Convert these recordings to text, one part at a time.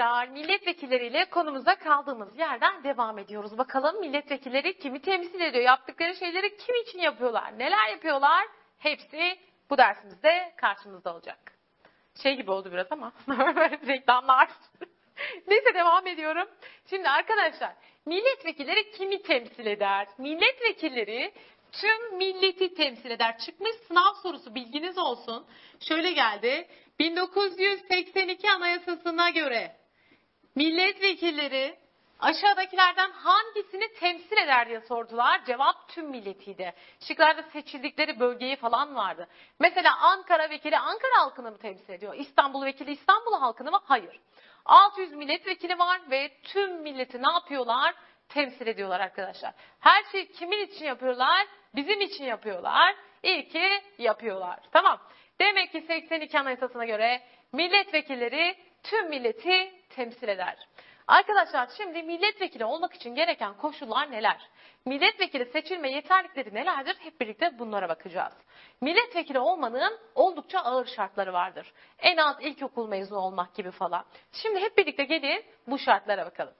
tekrar milletvekilleriyle konumuza kaldığımız yerden devam ediyoruz. Bakalım milletvekilleri kimi temsil ediyor? Yaptıkları şeyleri kim için yapıyorlar? Neler yapıyorlar? Hepsi bu dersimizde karşımızda olacak. Şey gibi oldu biraz ama reklamlar. Neyse devam ediyorum. Şimdi arkadaşlar milletvekilleri kimi temsil eder? Milletvekilleri tüm milleti temsil eder. Çıkmış sınav sorusu bilginiz olsun. Şöyle geldi. 1982 Anayasasına göre milletvekilleri aşağıdakilerden hangisini temsil eder diye sordular. Cevap tüm milletiydi. Şıklarda seçildikleri bölgeyi falan vardı. Mesela Ankara vekili Ankara halkını mı temsil ediyor? İstanbul vekili İstanbul halkını mı? Hayır. 600 milletvekili var ve tüm milleti ne yapıyorlar? Temsil ediyorlar arkadaşlar. Her şeyi kimin için yapıyorlar? Bizim için yapıyorlar. İyi ki yapıyorlar. Tamam. Demek ki 82 Anayasası'na göre milletvekilleri tüm milleti temsil eder. Arkadaşlar şimdi milletvekili olmak için gereken koşullar neler? Milletvekili seçilme yeterlikleri nelerdir? Hep birlikte bunlara bakacağız. Milletvekili olmanın oldukça ağır şartları vardır. En az ilkokul mezunu olmak gibi falan. Şimdi hep birlikte gelin bu şartlara bakalım.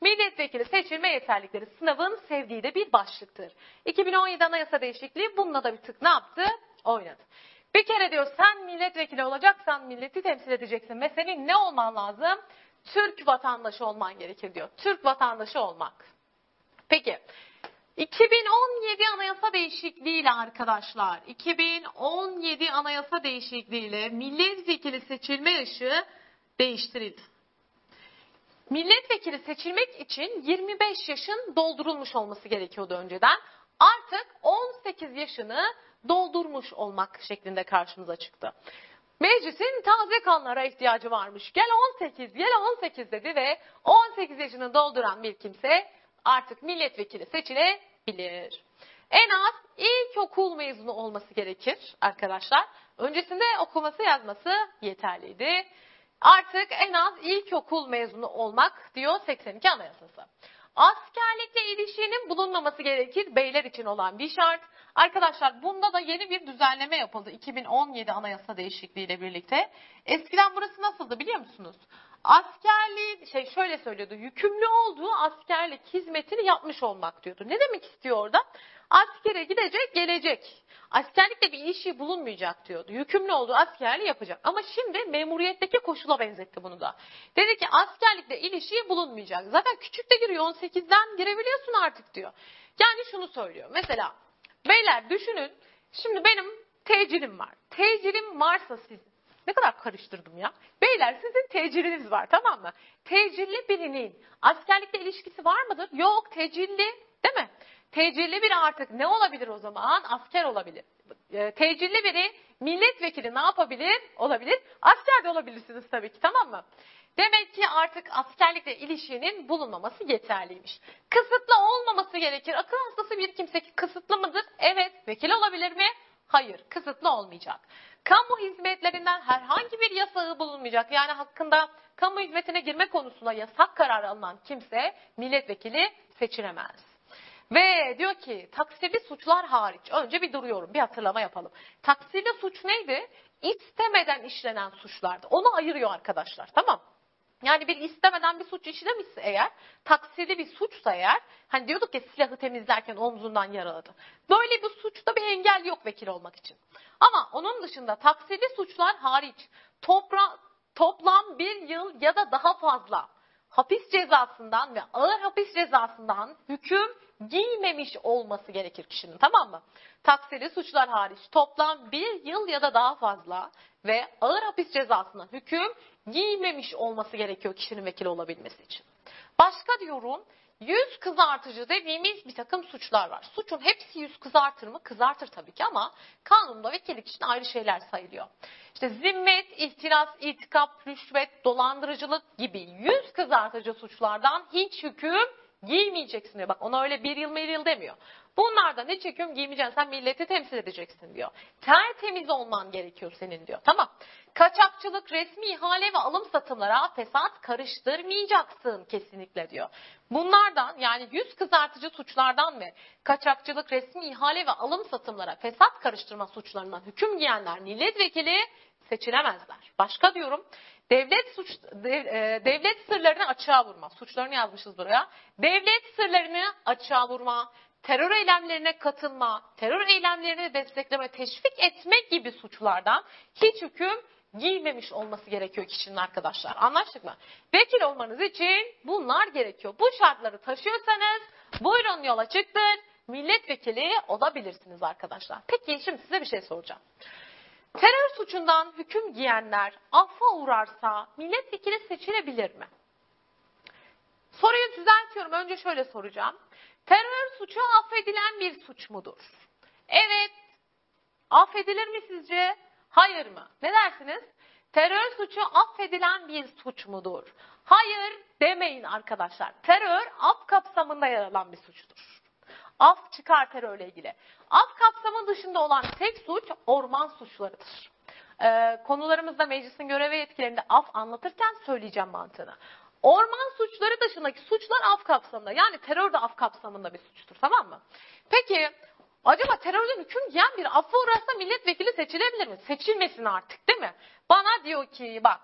Milletvekili seçilme yeterlikleri sınavın sevdiği de bir başlıktır. 2017 anayasa değişikliği bununla da bir tık ne yaptı? Oynadı. Bir kere diyor sen milletvekili olacaksan milleti temsil edeceksin ve senin ne olman lazım? Türk vatandaşı olman gerekir diyor. Türk vatandaşı olmak. Peki 2017 anayasa değişikliğiyle arkadaşlar 2017 anayasa değişikliğiyle milletvekili seçilme yaşı değiştirildi. Milletvekili seçilmek için 25 yaşın doldurulmuş olması gerekiyordu önceden. Artık 18 yaşını doldurmuş olmak şeklinde karşımıza çıktı. Meclisin taze kanlara ihtiyacı varmış. Gel 18, gel 18 dedi ve 18 yaşını dolduran bir kimse artık milletvekili seçilebilir. En az ilkokul mezunu olması gerekir arkadaşlar. Öncesinde okuması yazması yeterliydi. Artık en az ilkokul mezunu olmak diyor 82 Anayasası. Askerlikle ilişkinin bulunmaması gerekir beyler için olan bir şart. Arkadaşlar bunda da yeni bir düzenleme yapıldı 2017 anayasa değişikliğiyle birlikte. Eskiden burası nasıldı biliyor musunuz? Askerliği şey şöyle söylüyordu. Yükümlü olduğu askerlik hizmetini yapmış olmak diyordu. Ne demek istiyor orada? Askere gidecek, gelecek. Askerlikte bir işi bulunmayacak diyordu. Yükümlü olduğu askerliği yapacak. Ama şimdi memuriyetteki koşula benzetti bunu da. Dedi ki askerlikle ilişiği bulunmayacak. Zaten küçük de giriyor 18'den girebiliyorsun artık diyor. Yani şunu söylüyor. Mesela beyler düşünün. Şimdi benim tecilim var. Tecilim varsa sizin. Ne kadar karıştırdım ya. Beyler sizin teciliniz var tamam mı? Tecilli birinin askerlikle ilişkisi var mıdır? Yok tecilli değil mi? Tecilli biri artık ne olabilir o zaman? Asker olabilir. E, biri milletvekili ne yapabilir? Olabilir. Asker de olabilirsiniz tabii ki tamam mı? Demek ki artık askerlikle ilişkinin bulunmaması yeterliymiş. Kısıtlı olmaması gerekir. Akıl hastası bir kimse kısıtlı mıdır? Evet. Vekil olabilir mi? Hayır. Kısıtlı olmayacak. Kamu hizmetlerinden herhangi bir yasağı bulunmayacak. Yani hakkında kamu hizmetine girme konusunda yasak karar alınan kimse milletvekili seçilemez. Ve diyor ki taksirli suçlar hariç. Önce bir duruyorum bir hatırlama yapalım. Taksirli suç neydi? İstemeden işlenen suçlardı. Onu ayırıyor arkadaşlar tamam yani bir istemeden bir suç işlemişse eğer, taksirli bir suçsa eğer, hani diyorduk ya silahı temizlerken omzundan yaraladı. Böyle bir suçta bir engel yok vekil olmak için. Ama onun dışında taksirli suçlar hariç topra, toplam bir yıl ya da daha fazla hapis cezasından ve ağır hapis cezasından hüküm giymemiş olması gerekir kişinin tamam mı? Taksiri suçlar hariç toplam bir yıl ya da daha fazla ve ağır hapis cezasından hüküm giymemiş olması gerekiyor kişinin vekil olabilmesi için. Başka diyorum yüz kızartıcı dediğimiz bir takım suçlar var. Suçun hepsi yüz kızartır mı? Kızartır tabii ki ama kanunda vekillik için ayrı şeyler sayılıyor. İşte zimmet, ihtiras, itikap, rüşvet, dolandırıcılık gibi yüz kızartıcı suçlardan hiç hüküm giymeyeceksin diyor. Bak ona öyle bir yıl bir yıl demiyor. Bunlarda ne çekiyorum giymeyeceksin sen milleti temsil edeceksin diyor. Tertemiz olman gerekiyor senin diyor. Tamam. Kaçakçılık, resmi ihale ve alım satımlara fesat karıştırmayacaksın kesinlikle diyor. Bunlardan yani yüz kızartıcı suçlardan ve kaçakçılık, resmi ihale ve alım satımlara fesat karıştırma suçlarından hüküm giyenler milletvekili seçilemezler. Başka diyorum devlet suç e, devlet sırlarını açığa vurma. Suçlarını yazmışız buraya. Devlet sırlarını açığa vurma, terör eylemlerine katılma, terör eylemlerini destekleme, teşvik etme gibi suçlardan hiç hüküm giymemiş olması gerekiyor kişinin arkadaşlar. Anlaştık mı? Vekil olmanız için bunlar gerekiyor. Bu şartları taşıyorsanız buyurun yola çıktın. Milletvekili olabilirsiniz arkadaşlar. Peki şimdi size bir şey soracağım. Terör suçundan hüküm giyenler affa uğrarsa milletvekili seçilebilir mi? Soruyu düzeltiyorum. Önce şöyle soracağım. Terör suçu affedilen bir suç mudur? Evet. Affedilir mi sizce? Hayır mı? Ne dersiniz? Terör suçu affedilen bir suç mudur? Hayır demeyin arkadaşlar. Terör af kapsamında yer alan bir suçtur. Af çıkar terörle ilgili. Af kapsamı dışında olan tek suç orman suçlarıdır. Ee, konularımızda meclisin görev ve yetkilerinde af anlatırken söyleyeceğim mantığını. Orman suçları dışındaki suçlar af kapsamında. Yani terör de af kapsamında bir suçtur tamam mı? Peki acaba terörden hüküm giyen bir affa uğrarsa milletvekili seçilebilir mi? Seçilmesin artık değil mi? Bana diyor ki bak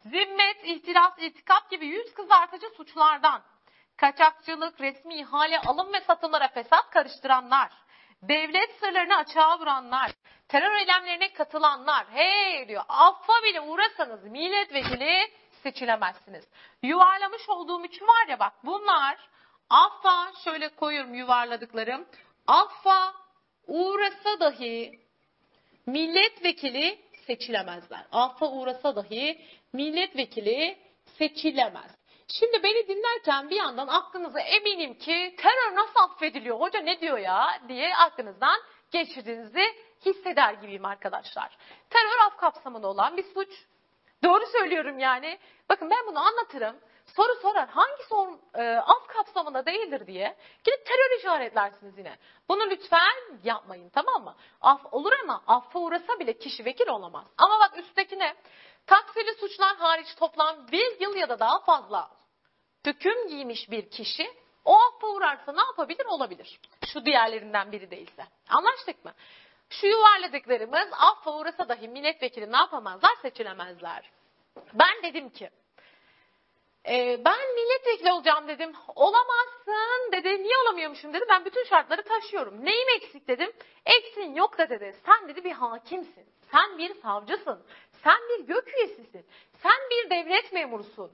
zimmet, ihtiras, itikap gibi yüz kızartıcı suçlardan kaçakçılık, resmi ihale, alım ve satımlara fesat karıştıranlar, devlet sırlarını açığa vuranlar, terör eylemlerine katılanlar, hey diyor affa bile uğrasanız milletvekili seçilemezsiniz. Yuvarlamış olduğum üçü var ya bak bunlar affa şöyle koyuyorum yuvarladıklarım. Affa uğrasa dahi milletvekili seçilemezler. Affa uğrasa dahi milletvekili seçilemez. Şimdi beni dinlerken bir yandan aklınıza eminim ki terör nasıl affediliyor hoca ne diyor ya diye aklınızdan geçirdiğinizi hisseder gibiyim arkadaşlar. Terör af kapsamında olan bir suç. Doğru söylüyorum yani. Bakın ben bunu anlatırım. Soru sorar hangi sorun e, af kapsamında değildir diye gidip terör işaretlersiniz yine. Bunu lütfen yapmayın tamam mı? Af olur ama affa uğrasa bile kişi vekil olamaz. Ama bak üsttekine taksirli suçlar hariç toplam bir yıl ya da daha fazla hüküm giymiş bir kişi o affa uğrarsa ne yapabilir? Olabilir. Şu diğerlerinden biri değilse. Anlaştık mı? Şu yuvarladıklarımız affa uğrasa dahi milletvekili ne yapamazlar? Seçilemezler. Ben dedim ki e, ben milletvekili olacağım dedim. Olamazsın dedi. Niye olamıyormuşum dedi. Ben bütün şartları taşıyorum. Neyim eksik dedim. Eksin yok da dedi. Sen dedi bir hakimsin. Sen bir savcısın. Sen bir gök üyesisin. Sen bir devlet memurusun.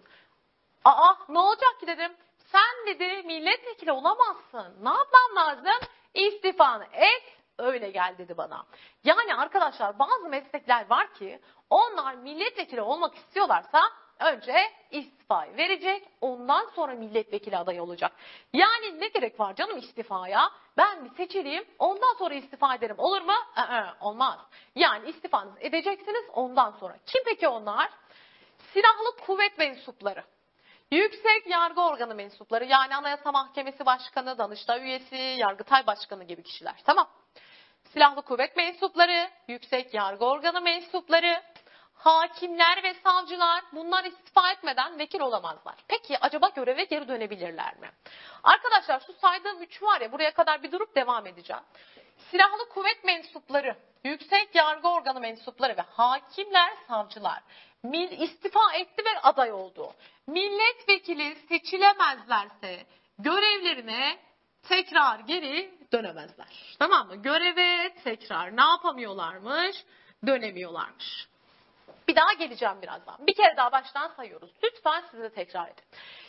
Aa ne olacak ki dedim. Sen dedi milletvekili olamazsın. Ne yapmam lazım? İstifanı et öyle gel dedi bana. Yani arkadaşlar bazı meslekler var ki onlar milletvekili olmak istiyorlarsa önce istifayı verecek ondan sonra milletvekili adayı olacak. Yani ne gerek var canım istifaya? Ben bir seçileyim ondan sonra istifa ederim olur mu? Ee, olmaz. Yani istifanızı edeceksiniz ondan sonra. Kim peki onlar? Silahlı kuvvet mensupları. Yüksek yargı organı mensupları yani Anayasa Mahkemesi Başkanı, Danıştay üyesi, Yargıtay Başkanı gibi kişiler. Tamam. Silahlı kuvvet mensupları, yüksek yargı organı mensupları, hakimler ve savcılar bunlar istifa etmeden vekil olamazlar. Peki acaba göreve geri dönebilirler mi? Arkadaşlar şu saydığım üç var ya buraya kadar bir durup devam edeceğim. Silahlı kuvvet mensupları, yüksek yargı organı mensupları ve hakimler, savcılar mil istifa etti ve aday oldu. Milletvekili seçilemezlerse görevlerine tekrar geri dönemezler. Tamam mı? Göreve tekrar ne yapamıyorlarmış? Dönemiyorlarmış. Bir daha geleceğim birazdan. Bir kere daha baştan sayıyoruz. Lütfen siz de tekrar edin.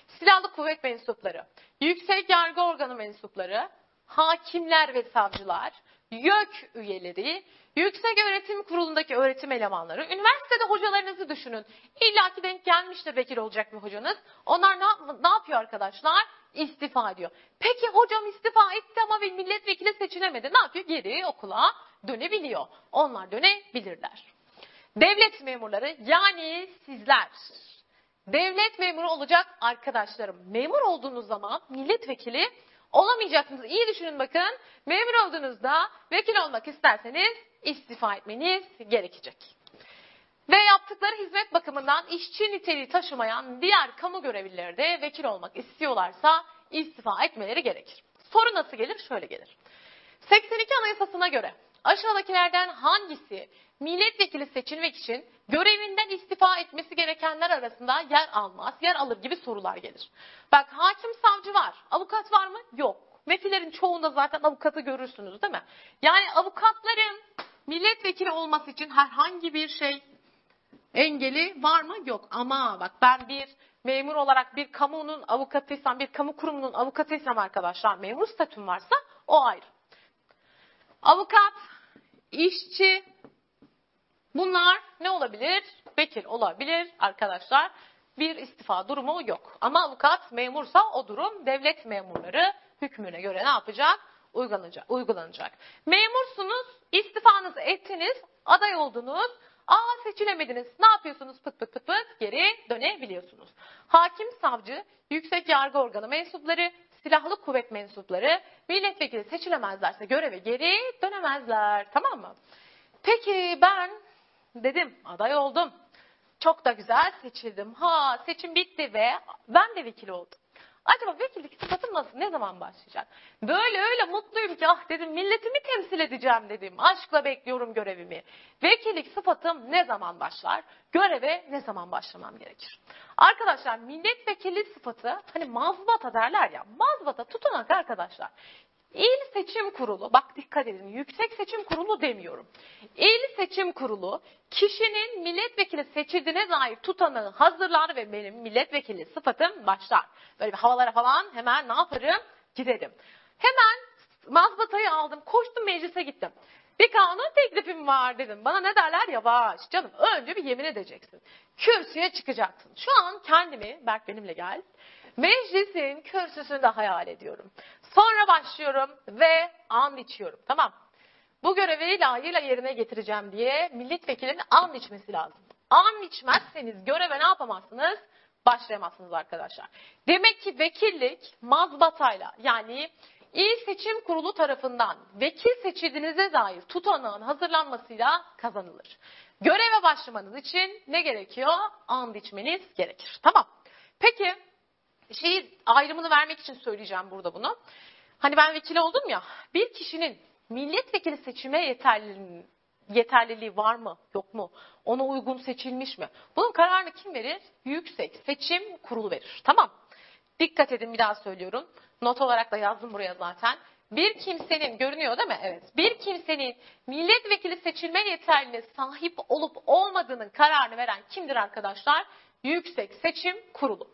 Silahlı kuvvet mensupları, yüksek yargı organı mensupları, hakimler ve savcılar, YÖK üyeleri, yüksek öğretim kurulundaki öğretim elemanları, üniversitede hocalarınızı düşünün. İlla ki denk gelmiştir vekil olacak bir hocanız. Onlar ne, ne yapıyor arkadaşlar? İstifa ediyor. Peki hocam istifa etti ama bir milletvekili seçilemedi. Ne yapıyor? Geri okula dönebiliyor. Onlar dönebilirler. Devlet memurları yani sizler. Devlet memuru olacak arkadaşlarım. Memur olduğunuz zaman milletvekili olamayacaksınız. İyi düşünün bakın. Memur olduğunuzda vekil olmak isterseniz istifa etmeniz gerekecek. Ve yaptıkları hizmet bakımından işçi niteliği taşımayan diğer kamu görevlileri de vekil olmak istiyorlarsa istifa etmeleri gerekir. Soru nasıl gelir? Şöyle gelir. 82 Anayasası'na göre aşağıdakilerden hangisi milletvekili seçilmek için görevinden istifa etmesi gerekenler arasında yer almaz, yer alır gibi sorular gelir. Bak hakim savcı var, avukat var mı? Yok. Vekillerin çoğunda zaten avukatı görürsünüz değil mi? Yani avukatların milletvekili olması için herhangi bir şey engeli var mı? Yok. Ama bak ben bir memur olarak bir kamunun avukatıysam, bir kamu kurumunun avukatıysam arkadaşlar, memur statüm varsa o ayrı. Avukat, işçi, bunlar ne olabilir? Vekil olabilir arkadaşlar. Bir istifa durumu yok. Ama avukat memursa o durum devlet memurları hükmüne göre ne yapacak? Uygulanacak. uygulanacak. Memursunuz, istifanızı ettiniz, aday oldunuz, Aa seçilemediniz. Ne yapıyorsunuz? Pıt pıt pıt pıt geri dönebiliyorsunuz. Hakim, savcı, yüksek yargı organı mensupları, silahlı kuvvet mensupları milletvekili seçilemezlerse göreve geri dönemezler. Tamam mı? Peki ben dedim aday oldum. Çok da güzel seçildim. Ha seçim bitti ve ben de vekil oldum. Acaba vekillik sıfatım nasıl, ne zaman başlayacak? Böyle öyle mutluyum ki ah dedim milletimi temsil edeceğim dedim. Aşkla bekliyorum görevimi. Vekillik sıfatım ne zaman başlar? Göreve ne zaman başlamam gerekir? Arkadaşlar milletvekili sıfatı hani mazbata derler ya. Mazbata tutanak arkadaşlar. İl Seçim Kurulu, bak dikkat edin, Yüksek Seçim Kurulu demiyorum. İl Seçim Kurulu kişinin milletvekili seçildiğine dair tutanağı hazırlar ve benim milletvekili sıfatım başlar. Böyle bir havalara falan hemen ne yaparım? Giderim. Hemen mazbatayı aldım, koştum meclise gittim. Bir kanun teklifim var dedim. Bana ne derler? Yavaş canım. Önce bir yemin edeceksin. Kürsüye çıkacaksın. Şu an kendimi, Berk benimle gel. Meclisin kürsüsünde hayal ediyorum. Sonra başlıyorum ve and içiyorum. Tamam. Bu görevi layığıyla yerine getireceğim diye milletvekilinin and içmesi lazım. And içmezseniz göreve ne yapamazsınız? Başlayamazsınız arkadaşlar. Demek ki vekillik mazbatayla yani İl Seçim Kurulu tarafından vekil seçildiğinize dair tutanağın hazırlanmasıyla kazanılır. Göreve başlamanız için ne gerekiyor? And içmeniz gerekir. Tamam. Peki şeyi ayrımını vermek için söyleyeceğim burada bunu. Hani ben vekil oldum ya, bir kişinin milletvekili seçime yeterliliği, yeterliliği var mı, yok mu? Ona uygun seçilmiş mi? Bunun kararını kim verir? Yüksek Seçim Kurulu verir. Tamam. Dikkat edin bir daha söylüyorum. Not olarak da yazdım buraya zaten. Bir kimsenin, görünüyor değil mi? Evet. Bir kimsenin milletvekili seçilme yeterliliğine sahip olup olmadığının kararını veren kimdir arkadaşlar? Yüksek Seçim Kurulu.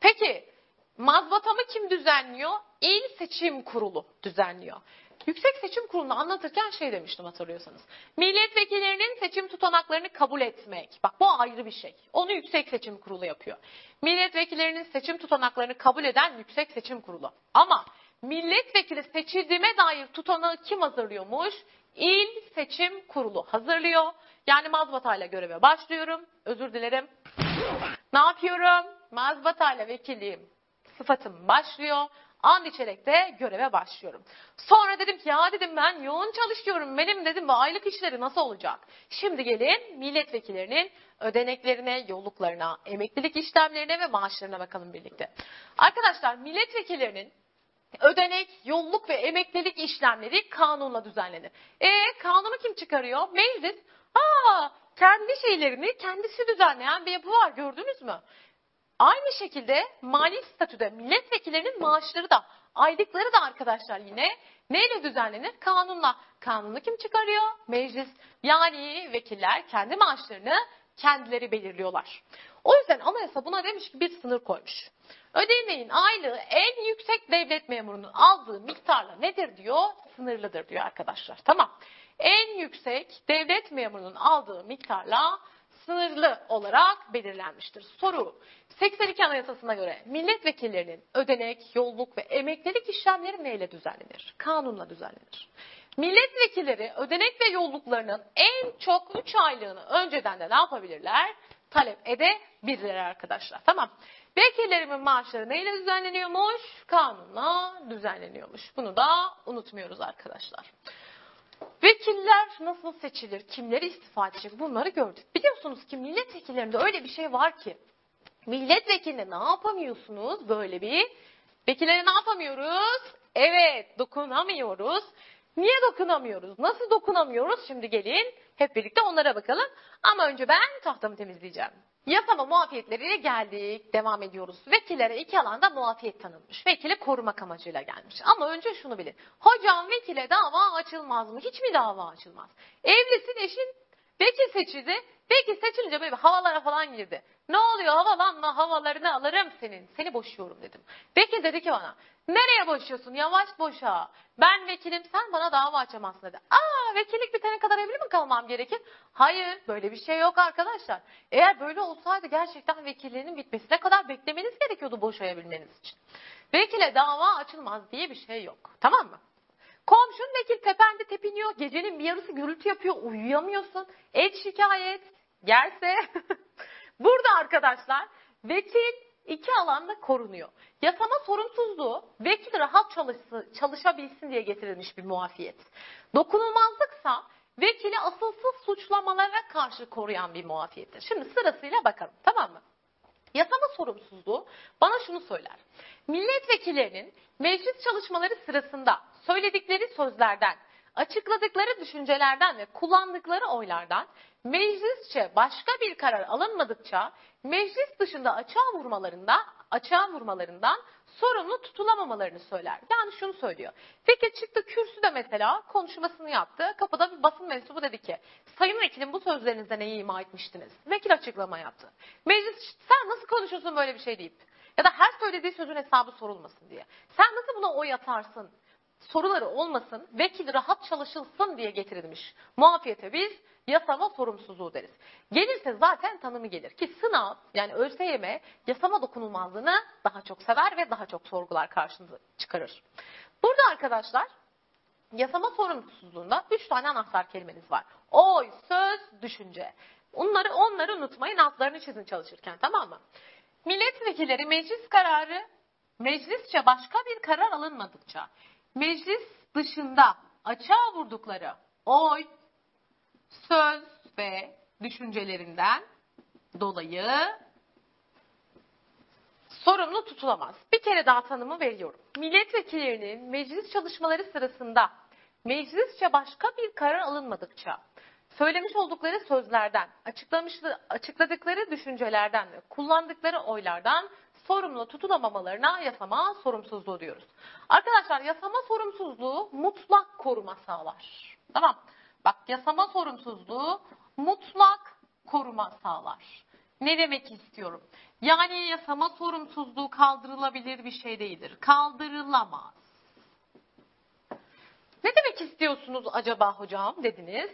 Peki mazbatamı kim düzenliyor? İl Seçim Kurulu düzenliyor. Yüksek Seçim Kurulu'nu anlatırken şey demiştim hatırlıyorsanız. Milletvekillerinin seçim tutanaklarını kabul etmek. Bak bu ayrı bir şey. Onu Yüksek Seçim Kurulu yapıyor. Milletvekillerinin seçim tutanaklarını kabul eden Yüksek Seçim Kurulu. Ama milletvekili seçildiğime dair tutanağı kim hazırlıyormuş? İl Seçim Kurulu hazırlıyor. Yani mazbatayla göreve başlıyorum. Özür dilerim. Ne yapıyorum? Mazbatayla vekilliğim sıfatım başlıyor. And içerek de göreve başlıyorum. Sonra dedim ki ya dedim ben yoğun çalışıyorum. Benim dedim bu aylık işleri nasıl olacak? Şimdi gelin milletvekillerinin ödeneklerine, yolluklarına, emeklilik işlemlerine ve maaşlarına bakalım birlikte. Arkadaşlar milletvekillerinin ödenek, yolluk ve emeklilik işlemleri kanunla düzenlenir. E kanunu kim çıkarıyor? Meclis. Aa, kendi şeylerini kendisi düzenleyen bir yapı var gördünüz mü? Aynı şekilde mali statüde milletvekillerinin maaşları da aylıkları da arkadaşlar yine neyle düzenlenir? Kanunla. Kanunu kim çıkarıyor? Meclis. Yani vekiller kendi maaşlarını kendileri belirliyorlar. O yüzden anayasa buna demiş ki bir sınır koymuş. Ödeneğin aylığı en yüksek devlet memurunun aldığı miktarla nedir diyor? Sınırlıdır diyor arkadaşlar. Tamam. En yüksek devlet memurunun aldığı miktarla sınırlı olarak belirlenmiştir. Soru 82 Anayasası'na göre milletvekillerinin ödenek, yolluk ve emeklilik işlemleri neyle düzenlenir? Kanunla düzenlenir. Milletvekilleri ödenek ve yolluklarının en çok 3 aylığını önceden de ne yapabilirler? Talep edebilirler arkadaşlar. Tamam. Vekillerimin maaşları neyle düzenleniyormuş? Kanunla düzenleniyormuş. Bunu da unutmuyoruz arkadaşlar. Vekiller nasıl seçilir? Kimleri istifa edecek? Bunları gördük. Biliyorsunuz ki milletvekillerinde öyle bir şey var ki milletvekiline ne yapamıyorsunuz böyle bir? Vekillere ne yapamıyoruz? Evet dokunamıyoruz. Niye dokunamıyoruz? Nasıl dokunamıyoruz? Şimdi gelin hep birlikte onlara bakalım. Ama önce ben tahtamı temizleyeceğim. Yasama muafiyetleriyle geldik. Devam ediyoruz. Vekillere iki alanda muafiyet tanınmış. Vekili korumak amacıyla gelmiş. Ama önce şunu bilin. Hocam vekile dava açılmaz mı? Hiç mi dava açılmaz? Evlisin eşin vekil seçildi. Vekil seçilince böyle havalara falan girdi. Ne oluyor havalanma havalarını alırım senin. Seni boşuyorum dedim. Vekil dedi ki bana nereye boşuyorsun yavaş boşa. Ben vekilim sen bana dava açamazsın dedi. Aa vekillik bitene kadar evli mi kalmam gerekir? Hayır böyle bir şey yok arkadaşlar. Eğer böyle olsaydı gerçekten vekilliğinin bitmesine kadar beklemeniz gerekiyordu boşayabilmeniz için. Vekile dava açılmaz diye bir şey yok. Tamam mı? Komşun vekil tepende tepiniyor. Gecenin bir yarısı gürültü yapıyor. Uyuyamıyorsun. Et şikayet. Gelse. Burada arkadaşlar vekil iki alanda korunuyor. Yasama sorumsuzluğu vekil rahat çalışsı, çalışabilsin diye getirilmiş bir muafiyet. Dokunulmazlıksa vekili asılsız suçlamalara karşı koruyan bir muafiyettir. Şimdi sırasıyla bakalım tamam mı? Yasama sorumsuzluğu bana şunu söyler. Milletvekillerinin meclis çalışmaları sırasında söyledikleri sözlerden, açıkladıkları düşüncelerden ve kullandıkları oylardan meclisçe başka bir karar alınmadıkça meclis dışında açığa vurmalarında, açığa vurmalarından sorumlu tutulamamalarını söyler. Yani şunu söylüyor. Vekil çıktı kürsüde mesela konuşmasını yaptı. Kapıda bir basın mensubu dedi ki Sayın Vekilim bu sözlerinizde neyi ima etmiştiniz? Vekil açıklama yaptı. Meclis sen nasıl konuşuyorsun böyle bir şey deyip ya da her söylediği sözün hesabı sorulmasın diye. Sen nasıl buna oy atarsın? Soruları olmasın, vekil rahat çalışılsın diye getirilmiş. Muafiyete biz yasama sorumsuzluğu deriz. Gelirse zaten tanımı gelir ki sınav yani ÖSYM yasama dokunulmazlığını daha çok sever ve daha çok sorgular karşınıza çıkarır. Burada arkadaşlar yasama sorumsuzluğunda üç tane anahtar kelimeniz var. Oy, söz, düşünce. Onları, onları unutmayın altlarını çizin çalışırken tamam mı? Milletvekilleri meclis kararı meclisçe başka bir karar alınmadıkça meclis dışında açığa vurdukları oy, söz ve düşüncelerinden dolayı sorumlu tutulamaz. Bir kere daha tanımı veriyorum. Milletvekillerinin meclis çalışmaları sırasında meclisçe başka bir karar alınmadıkça söylemiş oldukları sözlerden, açıklamış, açıkladıkları düşüncelerden ve kullandıkları oylardan sorumlu tutulamamalarına yasama sorumsuzluğu diyoruz. Arkadaşlar yasama sorumsuzluğu mutlak koruma sağlar. Tamam. Bak yasama sorumsuzluğu mutlak koruma sağlar. Ne demek istiyorum? Yani yasama sorumsuzluğu kaldırılabilir bir şey değildir. Kaldırılamaz. Ne demek istiyorsunuz acaba hocam dediniz.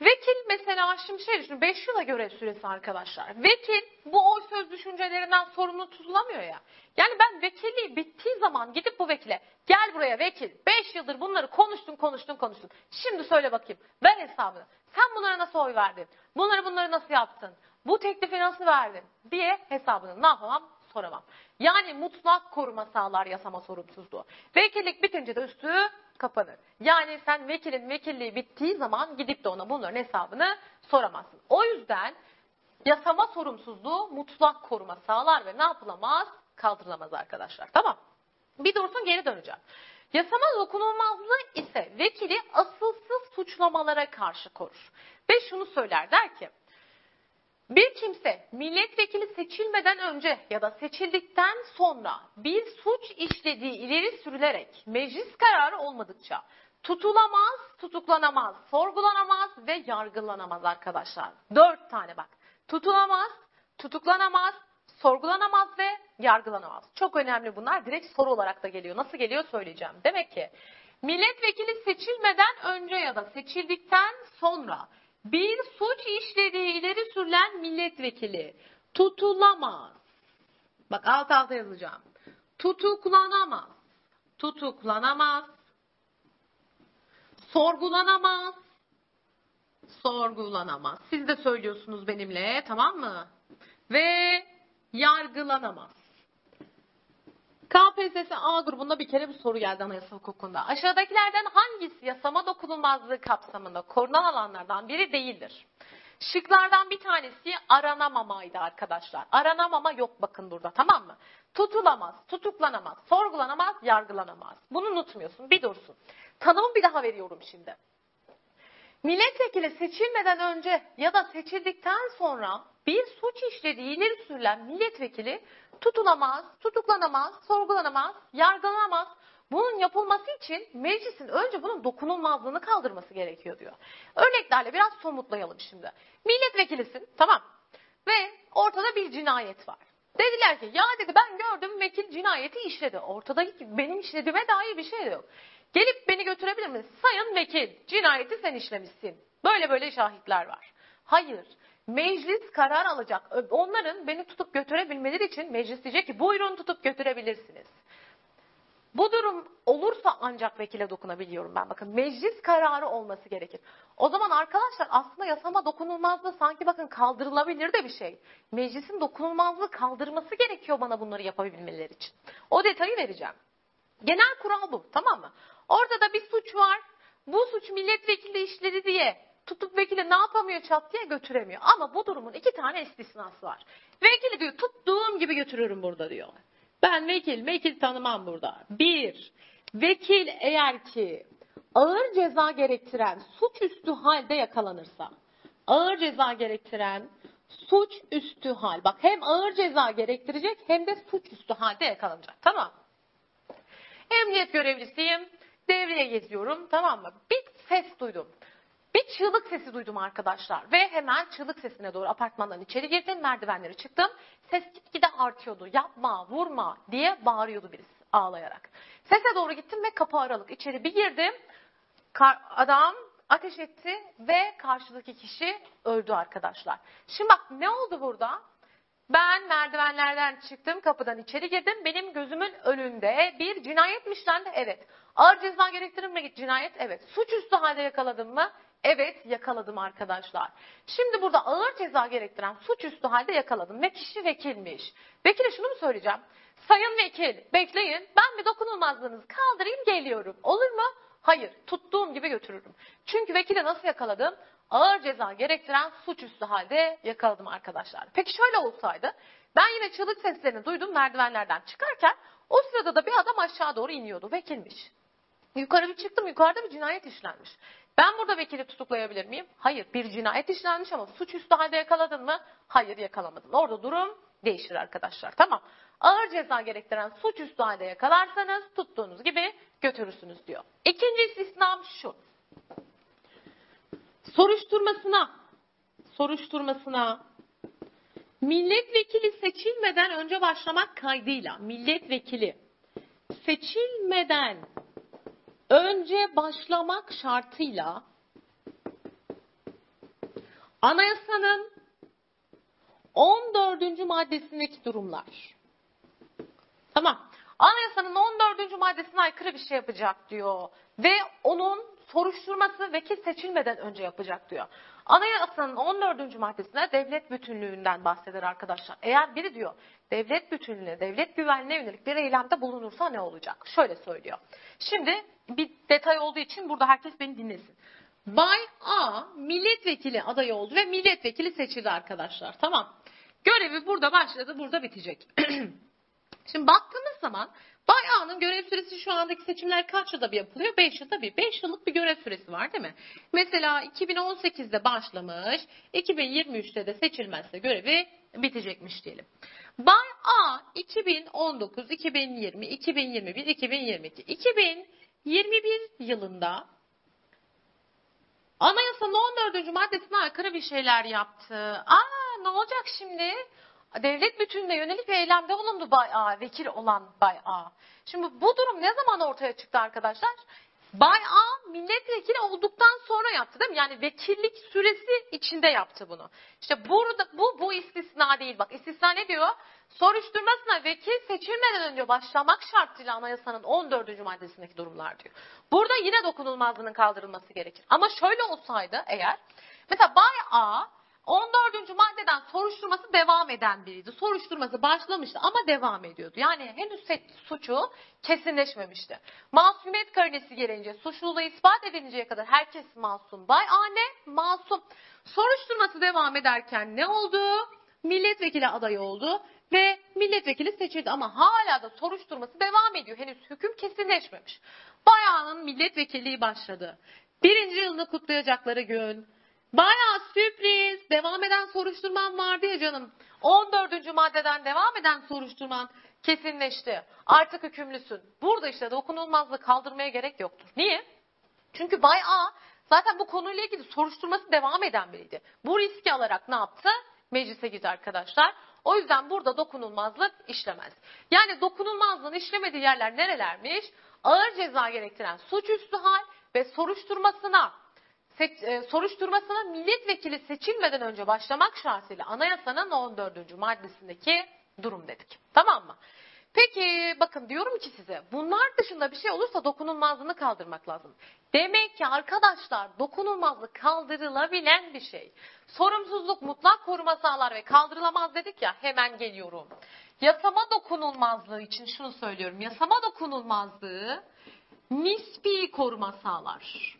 Vekil mesela şimdi şey düşünün 5 yıla görev süresi arkadaşlar. Vekil bu oy söz düşüncelerinden sorumlu tutulamıyor ya. Yani ben vekilliği bittiği zaman gidip bu vekile gel buraya vekil 5 yıldır bunları konuştun konuştun konuştun. Şimdi söyle bakayım ver hesabını. Sen bunlara nasıl oy verdin? Bunları bunları nasıl yaptın? Bu teklifi nasıl verdin? diye hesabını ne yapamam soramam. Yani mutlak koruma sağlar yasama sorumsuzluğu. Vekillik bitince de üstü kapanır. Yani sen vekilin vekilliği bittiği zaman gidip de ona bunların hesabını soramazsın. O yüzden yasama sorumsuzluğu mutlak koruma sağlar ve ne yapılamaz? Kaldırılamaz arkadaşlar. Tamam. Bir dursun geri döneceğim. Yasama dokunulmazlığı ise vekili asılsız suçlamalara karşı korur. Ve şunu söyler der ki bir kimse milletvekili seçilmeden önce ya da seçildikten sonra bir suç işlediği ileri sürülerek meclis kararı olmadıkça tutulamaz, tutuklanamaz, sorgulanamaz ve yargılanamaz arkadaşlar. Dört tane bak. Tutulamaz, tutuklanamaz, sorgulanamaz ve yargılanamaz. Çok önemli bunlar. Direkt soru olarak da geliyor. Nasıl geliyor söyleyeceğim. Demek ki milletvekili seçilmeden önce ya da seçildikten sonra bir suç işlediği ileri sürülen milletvekili tutulamaz. Bak alt alta yazacağım. Tutuklanamaz. Tutuklanamaz. Sorgulanamaz. Sorgulanamaz. Siz de söylüyorsunuz benimle tamam mı? Ve yargılanamaz. KPSS A grubunda bir kere bir soru geldi anayasa hukukunda. Aşağıdakilerden hangisi yasama dokunulmazlığı kapsamında korunan alanlardan biri değildir? Şıklardan bir tanesi aranamamaydı arkadaşlar. Aranamama yok bakın burada tamam mı? tutulamaz, tutuklanamaz, sorgulanamaz, yargılanamaz. Bunu unutmuyorsun. Bir dursun. Tanımı bir daha veriyorum şimdi. Milletvekili seçilmeden önce ya da seçildikten sonra bir suç işlediği ileri sürülen milletvekili tutulamaz, tutuklanamaz, sorgulanamaz, yargılanamaz. Bunun yapılması için meclisin önce bunun dokunulmazlığını kaldırması gerekiyor diyor. Örneklerle biraz somutlayalım şimdi. Milletvekilisin tamam ve ortada bir cinayet var. Dediler ki ya dedi ben gördüm vekil cinayeti işledi. Ortada benim işlediğime dair bir şey yok. Gelip beni götürebilir misiniz? Sayın vekil cinayeti sen işlemişsin. Böyle böyle şahitler var. Hayır. Meclis karar alacak. Onların beni tutup götürebilmeleri için meclis diyecek ki buyurun tutup götürebilirsiniz. Bu durum olursa ancak vekile dokunabiliyorum ben. Bakın meclis kararı olması gerekir. O zaman arkadaşlar aslında yasama dokunulmazlığı sanki bakın kaldırılabilir de bir şey. Meclisin dokunulmazlığı kaldırması gerekiyor bana bunları yapabilmeleri için. O detayı vereceğim. Genel kural bu tamam mı? Orada da bir suç var. Bu suç milletvekili işledi diye tutup vekili ne yapamıyor çat diye götüremiyor. Ama bu durumun iki tane istisnası var. Vekili diyor tuttuğum gibi götürürüm burada diyor. Ben vekil, vekil tanımam burada. Bir, vekil eğer ki ağır ceza gerektiren suçüstü halde yakalanırsa, ağır ceza gerektiren suç üstü hal. Bak hem ağır ceza gerektirecek hem de suçüstü halde yakalanacak. Tamam. Emniyet görevlisiyim. Devreye geziyorum. Tamam mı? Bir ses duydum. Bir çığlık sesi duydum arkadaşlar. Ve hemen çığlık sesine doğru apartmandan içeri girdim. Merdivenleri çıktım. Ses gitgide artıyordu. Yapma, vurma diye bağırıyordu birisi ağlayarak. Sese doğru gittim ve kapı aralık. içeri bir girdim. Adam ateş etti ve karşıdaki kişi öldü arkadaşlar. Şimdi bak ne oldu burada? Ben merdivenlerden çıktım, kapıdan içeri girdim. Benim gözümün önünde bir cinayet mi? Evet. Ağır ceza gerektirir mi cinayet? Evet. Suçüstü halde yakaladım mı? Evet yakaladım arkadaşlar. Şimdi burada ağır ceza gerektiren suçüstü halde yakaladım ve kişi vekilmiş. Vekile şunu mu söyleyeceğim? Sayın vekil bekleyin ben bir dokunulmazlığınızı kaldırayım geliyorum. Olur mu? Hayır tuttuğum gibi götürürüm. Çünkü vekili nasıl yakaladım? Ağır ceza gerektiren suçüstü halde yakaladım arkadaşlar. Peki şöyle olsaydı ben yine çığlık seslerini duydum merdivenlerden çıkarken o sırada da bir adam aşağı doğru iniyordu vekilmiş. Yukarı bir çıktım yukarıda bir cinayet işlenmiş. Ben burada vekili tutuklayabilir miyim? Hayır. Bir cinayet işlenmiş ama suçüstü halde yakaladın mı? Hayır yakalamadın. Orada durum değişir arkadaşlar. Tamam. Ağır ceza gerektiren suçüstü halde yakalarsanız tuttuğunuz gibi götürürsünüz diyor. İkinci istisnam şu. Soruşturmasına soruşturmasına milletvekili seçilmeden önce başlamak kaydıyla milletvekili seçilmeden önce başlamak şartıyla anayasanın 14. maddesindeki durumlar. Tamam. Anayasanın 14. maddesine aykırı bir şey yapacak diyor. Ve onun soruşturması vekil seçilmeden önce yapacak diyor. Anayasanın 14. maddesinde devlet bütünlüğünden bahseder arkadaşlar. Eğer biri diyor devlet bütünlüğüne, devlet güvenliğine yönelik bir eylemde bulunursa ne olacak? Şöyle söylüyor. Şimdi bir detay olduğu için burada herkes beni dinlesin. Bay A milletvekili adayı oldu ve milletvekili seçildi arkadaşlar. Tamam. Görevi burada başladı, burada bitecek. Şimdi baktığımız zaman Bay A'nın görev süresi şu andaki seçimler kaç yılda bir yapılıyor? 5 yılda bir. 5 yıllık bir görev süresi var değil mi? Mesela 2018'de başlamış, 2023'te de seçilmezse görevi bitecekmiş diyelim. Bay A 2019, 2020, 2021, 2022, 2021 yılında Anayasanın 14. maddesine aykırı bir şeyler yaptı. Aa ne olacak şimdi? devlet bütününe yönelik bir eylemde bulundu Bay A, vekil olan Bay A. Şimdi bu durum ne zaman ortaya çıktı arkadaşlar? Bay A milletvekili olduktan sonra yaptı değil mi? Yani vekillik süresi içinde yaptı bunu. İşte burada bu bu istisna değil. Bak istisna ne diyor? Soruşturmasına vekil seçilmeden önce başlamak şartıyla anayasanın 14. maddesindeki durumlar diyor. Burada yine dokunulmazlığının kaldırılması gerekir. Ama şöyle olsaydı eğer mesela Bay A 14. maddeden soruşturması devam eden biriydi. Soruşturması başlamıştı ama devam ediyordu. Yani henüz suçu kesinleşmemişti. Masumiyet karinesi gelince suçluluğu ispat edilinceye kadar herkes masum. Bay A ne? Masum. Soruşturması devam ederken ne oldu? milletvekili adayı oldu ve milletvekili seçildi ama hala da soruşturması devam ediyor. Henüz hüküm kesinleşmemiş. Bayağının milletvekilliği başladı. Birinci yılını kutlayacakları gün. Bayağı sürpriz. Devam eden soruşturman vardı ya canım. 14. maddeden devam eden soruşturman kesinleşti. Artık hükümlüsün. Burada işte dokunulmazlığı kaldırmaya gerek yoktur. Niye? Çünkü Bay A zaten bu konuyla ilgili soruşturması devam eden biriydi. Bu riski alarak ne yaptı? Meclise gitti arkadaşlar. O yüzden burada dokunulmazlık işlemez. Yani dokunulmazlığın işlemediği yerler nerelermiş? Ağır ceza gerektiren suçüstü hal ve soruşturmasına soruşturmasına milletvekili seçilmeden önce başlamak şartıyla anayasanın 14. maddesindeki durum dedik. Tamam mı? Peki bakın diyorum ki size bunlar dışında bir şey olursa dokunulmazlığını kaldırmak lazım. Demek ki arkadaşlar dokunulmazlık kaldırılabilen bir şey. Sorumsuzluk mutlak koruma sağlar ve kaldırılamaz dedik ya hemen geliyorum. Yasama dokunulmazlığı için şunu söylüyorum. Yasama dokunulmazlığı nispi koruma sağlar.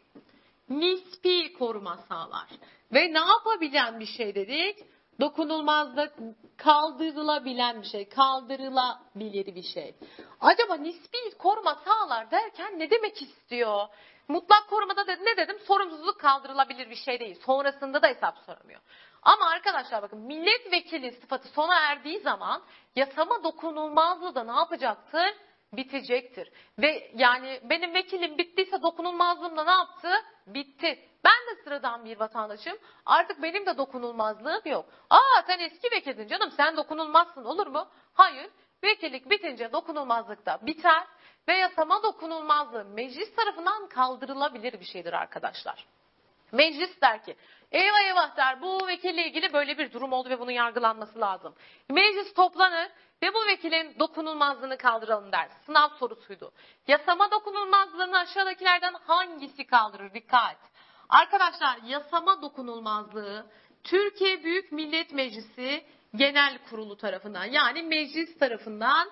Nispi koruma sağlar. Ve ne yapabilen bir şey dedik? Dokunulmazlık kaldırılabilen bir şey, kaldırılabilir bir şey. Acaba nispi koruma sağlar derken ne demek istiyor? Mutlak korumada ne dedim? Sorumsuzluk kaldırılabilir bir şey değil. Sonrasında da hesap soramıyor. Ama arkadaşlar bakın milletvekili sıfatı sona erdiği zaman yasama dokunulmazlığı da ne yapacaktır? Bitecektir. Ve yani benim vekilim bittiyse dokunulmazlığım da ne yaptı? Bitti. Ben de sıradan bir vatandaşım. Artık benim de dokunulmazlığım yok. Aa sen eski vekildin canım sen dokunulmazsın olur mu? Hayır. Vekillik bitince dokunulmazlık da biter ve yasama dokunulmazlığı meclis tarafından kaldırılabilir bir şeydir arkadaşlar. Meclis der ki eyvah eyvah der bu vekille ilgili böyle bir durum oldu ve bunun yargılanması lazım. Meclis toplanır ve bu vekilin dokunulmazlığını kaldıralım der. Sınav sorusuydu. Yasama dokunulmazlığını aşağıdakilerden hangisi kaldırır? Dikkat. Arkadaşlar yasama dokunulmazlığı Türkiye Büyük Millet Meclisi Genel Kurulu tarafından yani meclis tarafından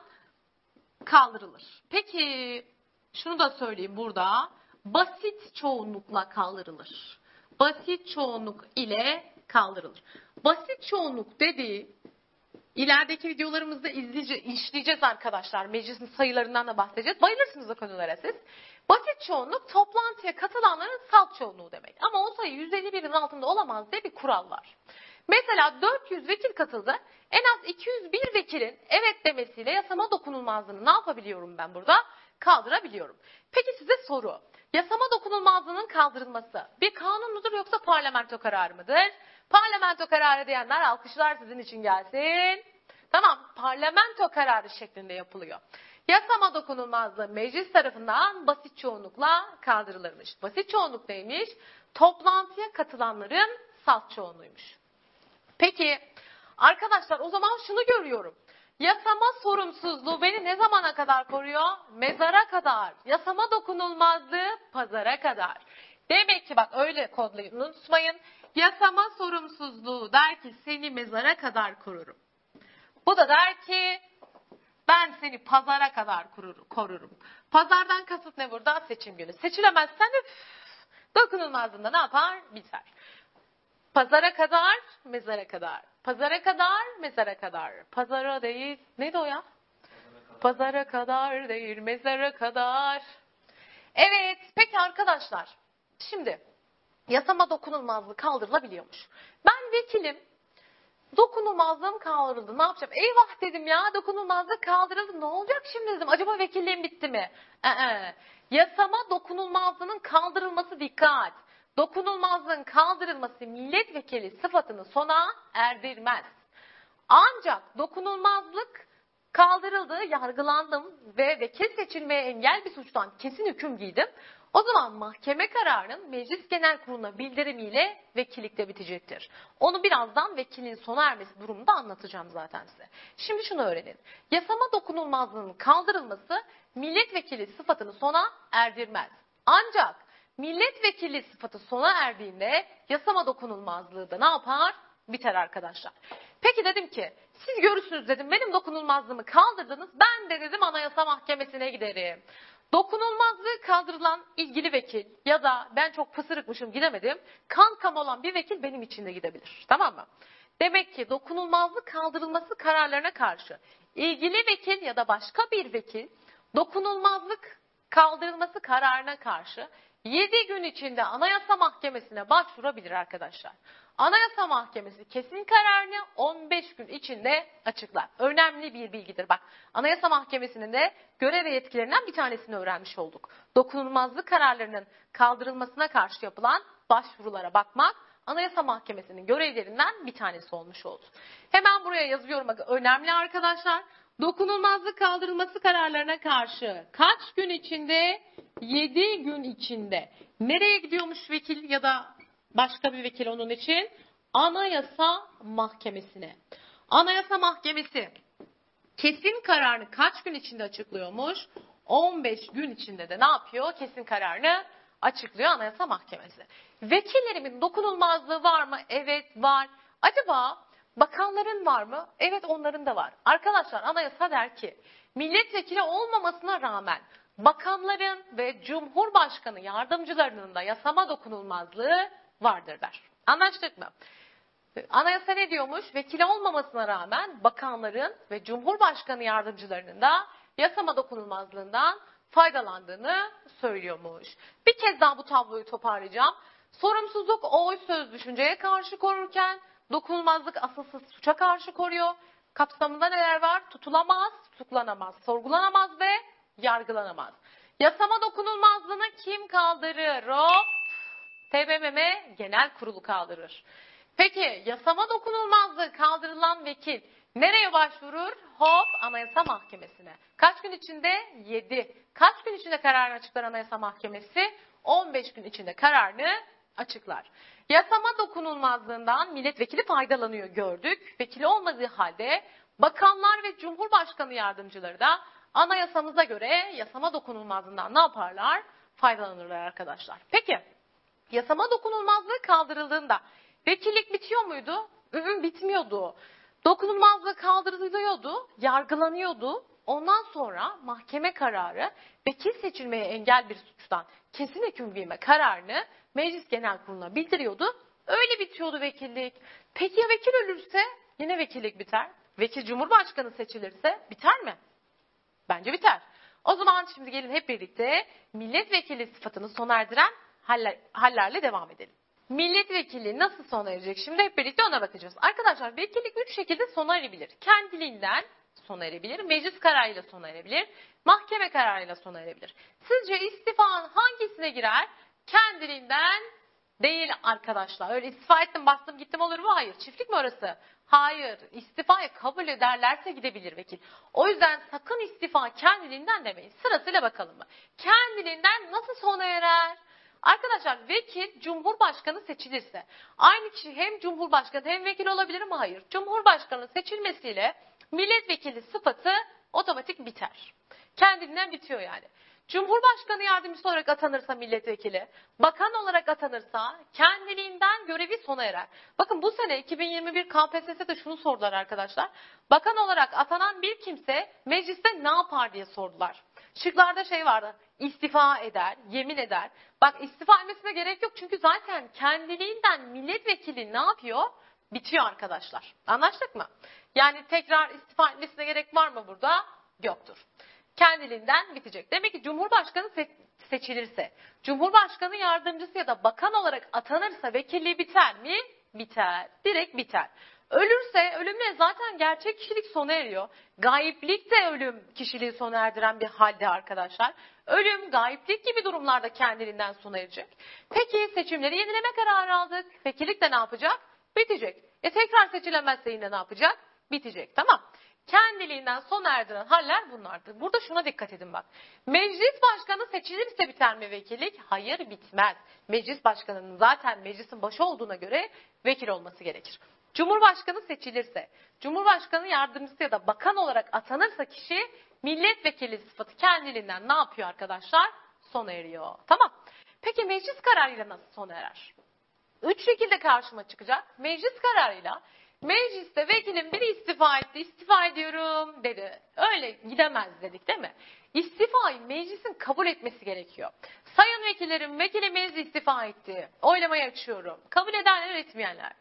kaldırılır. Peki şunu da söyleyeyim burada. Basit çoğunlukla kaldırılır. Basit çoğunluk ile kaldırılır. Basit çoğunluk dediği ilerideki videolarımızda izleyece, işleyeceğiz arkadaşlar. Meclisin sayılarından da bahsedeceğiz. Bayılırsınız o konulara siz. Basit çoğunluk toplantıya katılanların salt çoğunluğu demek. Ama o sayı 151'in altında olamaz diye bir kural var. Mesela 400 vekil katıldı. En az 201 vekilin evet demesiyle yasama dokunulmazlığını ne yapabiliyorum ben burada? Kaldırabiliyorum. Peki size soru. Yasama dokunulmazlığının kaldırılması bir kanun mudur yoksa parlamento kararı mıdır? Parlamento kararı diyenler alkışlar sizin için gelsin. Tamam parlamento kararı şeklinde yapılıyor. Yasama dokunulmazlığı meclis tarafından basit çoğunlukla kaldırılırmış. Basit çoğunluk neymiş? Toplantıya katılanların salt çoğunluğuymuş. Peki arkadaşlar o zaman şunu görüyorum. Yasama sorumsuzluğu beni ne zamana kadar koruyor? Mezara kadar. Yasama dokunulmazlığı pazara kadar. Demek ki bak öyle kodlayın unutmayın. Yasama sorumsuzluğu der ki seni mezara kadar korurum. Bu da der ki ben seni pazara kadar korurum. Pazardan kasıt ne burada? Seçim günü. Seçilemezsen de dokunulmazlığında ne yapar? Biter. Pazara kadar, mezara kadar. Pazara kadar, mezara kadar. Pazara değil. Neydi o ya? Pazara kadar değil, mezara kadar. Evet, peki arkadaşlar. Şimdi yasama dokunulmazlığı kaldırılabiliyormuş. Ben vekilim. Dokunulmazlığım kaldırıldı. Ne yapacağım? Eyvah dedim ya dokunulmazlık kaldırıldı. Ne olacak şimdi dedim. Acaba vekilliğim bitti mi? Ee, yasama dokunulmazlığının kaldırılması dikkat dokunulmazlığın kaldırılması milletvekili sıfatını sona erdirmez. Ancak dokunulmazlık kaldırıldı, yargılandım ve vekil seçilmeye engel bir suçtan kesin hüküm giydim. O zaman mahkeme kararının meclis genel kuruluna bildirimiyle vekillikte bitecektir. Onu birazdan vekilin sona ermesi durumunda anlatacağım zaten size. Şimdi şunu öğrenin. Yasama dokunulmazlığının kaldırılması milletvekili sıfatını sona erdirmez. Ancak milletvekili sıfatı sona erdiğinde yasama dokunulmazlığı da ne yapar? Biter arkadaşlar. Peki dedim ki siz görürsünüz dedim benim dokunulmazlığımı kaldırdınız ben de dedim anayasa mahkemesine giderim. Dokunulmazlığı kaldırılan ilgili vekil ya da ben çok pısırıkmışım gidemedim. Kankam olan bir vekil benim için de gidebilir. Tamam mı? Demek ki dokunulmazlık kaldırılması kararlarına karşı ilgili vekil ya da başka bir vekil dokunulmazlık kaldırılması kararına karşı 7 gün içinde Anayasa Mahkemesi'ne başvurabilir arkadaşlar. Anayasa Mahkemesi kesin kararını 15 gün içinde açıklar. Önemli bir bilgidir. Bak Anayasa Mahkemesi'nin de görev ve yetkilerinden bir tanesini öğrenmiş olduk. Dokunulmazlık kararlarının kaldırılmasına karşı yapılan başvurulara bakmak Anayasa Mahkemesi'nin görevlerinden bir tanesi olmuş oldu. Hemen buraya yazıyorum. Önemli arkadaşlar. Dokunulmazlık kaldırılması kararlarına karşı kaç gün içinde? 7 gün içinde. Nereye gidiyormuş vekil ya da başka bir vekil onun için? Anayasa Mahkemesi'ne. Anayasa Mahkemesi kesin kararını kaç gün içinde açıklıyormuş? 15 gün içinde de ne yapıyor? Kesin kararını açıklıyor Anayasa Mahkemesi. Vekillerimin dokunulmazlığı var mı? Evet var. Acaba bakanların var mı? Evet onların da var. Arkadaşlar anayasa der ki milletvekili olmamasına rağmen bakanların ve cumhurbaşkanı yardımcılarının da yasama dokunulmazlığı vardır der. Anlaştık mı? Anayasa ne diyormuş? Vekili olmamasına rağmen bakanların ve cumhurbaşkanı yardımcılarının da yasama dokunulmazlığından faydalandığını söylüyormuş. Bir kez daha bu tabloyu toparlayacağım. Sorumsuzluk oy söz düşünceye karşı korurken dokunulmazlık asılsız suça karşı koruyor. Kapsamında neler var? Tutulamaz, tutuklanamaz, sorgulanamaz ve yargılanamaz. Yasama dokunulmazlığını kim kaldırır? Hop! TBMM Genel Kurulu kaldırır. Peki yasama dokunulmazlığı kaldırılan vekil nereye başvurur? Hop Anayasa Mahkemesi'ne. Kaç gün içinde? 7. Kaç gün içinde kararını açıklar Anayasa Mahkemesi? 15 gün içinde kararını açıklar. Yasama dokunulmazlığından milletvekili faydalanıyor gördük. Vekili olmadığı halde bakanlar ve cumhurbaşkanı yardımcıları da anayasamıza göre yasama dokunulmazlığından ne yaparlar? Faydalanırlar arkadaşlar. Peki yasama dokunulmazlığı kaldırıldığında vekillik bitiyor muydu? Hı bitmiyordu. Dokunulmazlığı kaldırılıyordu, yargılanıyordu. Ondan sonra mahkeme kararı vekil seçilmeye engel bir suçtan kesin hüküm giyme kararını Meclis Genel Kurulu'na bildiriyordu. Öyle bitiyordu vekillik. Peki ya vekil ölürse yine vekillik biter. Vekil Cumhurbaşkanı seçilirse biter mi? Bence biter. O zaman şimdi gelin hep birlikte milletvekili sıfatını sona erdiren haller, hallerle devam edelim. Milletvekili nasıl sona erecek? Şimdi hep birlikte ona bakacağız. Arkadaşlar vekillik üç şekilde sona erebilir. Kendiliğinden sona erebilir, meclis kararıyla sona erebilir, mahkeme kararıyla sona erebilir. Sizce istifanın hangisine girer? Kendiliğinden değil arkadaşlar. Öyle istifa ettim bastım gittim olur mu? Hayır. Çiftlik mi orası? Hayır. İstifayı kabul ederlerse gidebilir vekil. O yüzden sakın istifa kendiliğinden demeyin. Sırasıyla bakalım mı? Kendiliğinden nasıl sona erer? Arkadaşlar vekil Cumhurbaşkanı seçilirse aynı kişi hem Cumhurbaşkanı hem vekil olabilir mi? Hayır. Cumhurbaşkanı seçilmesiyle milletvekili sıfatı otomatik biter. Kendinden bitiyor yani. Cumhurbaşkanı yardımcısı olarak atanırsa milletvekili, bakan olarak atanırsa kendiliğinden görevi sona erer. Bakın bu sene 2021 KPSS'de şunu sordular arkadaşlar. Bakan olarak atanan bir kimse mecliste ne yapar diye sordular. Şıklarda şey vardı. istifa eder, yemin eder. Bak istifa etmesine gerek yok çünkü zaten kendiliğinden milletvekili ne yapıyor? Bitiyor arkadaşlar. Anlaştık mı? Yani tekrar istifa etmesine gerek var mı burada? Yoktur kendiliğinden bitecek. Demek ki Cumhurbaşkanı seçilirse, Cumhurbaşkanı yardımcısı ya da bakan olarak atanırsa vekilliği biter mi? Biter. Direkt biter. Ölürse ölümle zaten gerçek kişilik sona eriyor. Gayiplik de ölüm kişiliği sona erdiren bir halde arkadaşlar. Ölüm, gayiplik gibi durumlarda kendiliğinden sona erecek. Peki seçimleri yenileme kararı aldık. Vekillik de ne yapacak? Bitecek. E tekrar seçilemezse yine ne yapacak? Bitecek. Tamam kendiliğinden sona erdiren haller bunlardır. Burada şuna dikkat edin bak. Meclis başkanı seçilirse biter mi vekillik? Hayır bitmez. Meclis başkanının zaten meclisin başı olduğuna göre vekil olması gerekir. Cumhurbaşkanı seçilirse, Cumhurbaşkanı yardımcısı ya da bakan olarak atanırsa kişi milletvekili sıfatı kendiliğinden ne yapıyor arkadaşlar? Sona eriyor. Tamam. Peki meclis kararıyla nasıl sona erer? Üç şekilde karşıma çıkacak. Meclis kararıyla Mecliste vekilin biri istifa etti, istifa ediyorum dedi. Öyle gidemez dedik değil mi? İstifayı meclisin kabul etmesi gerekiyor. Sayın vekillerim, vekili meclis istifa etti. Oylamayı açıyorum. Kabul edenler, etmeyenler.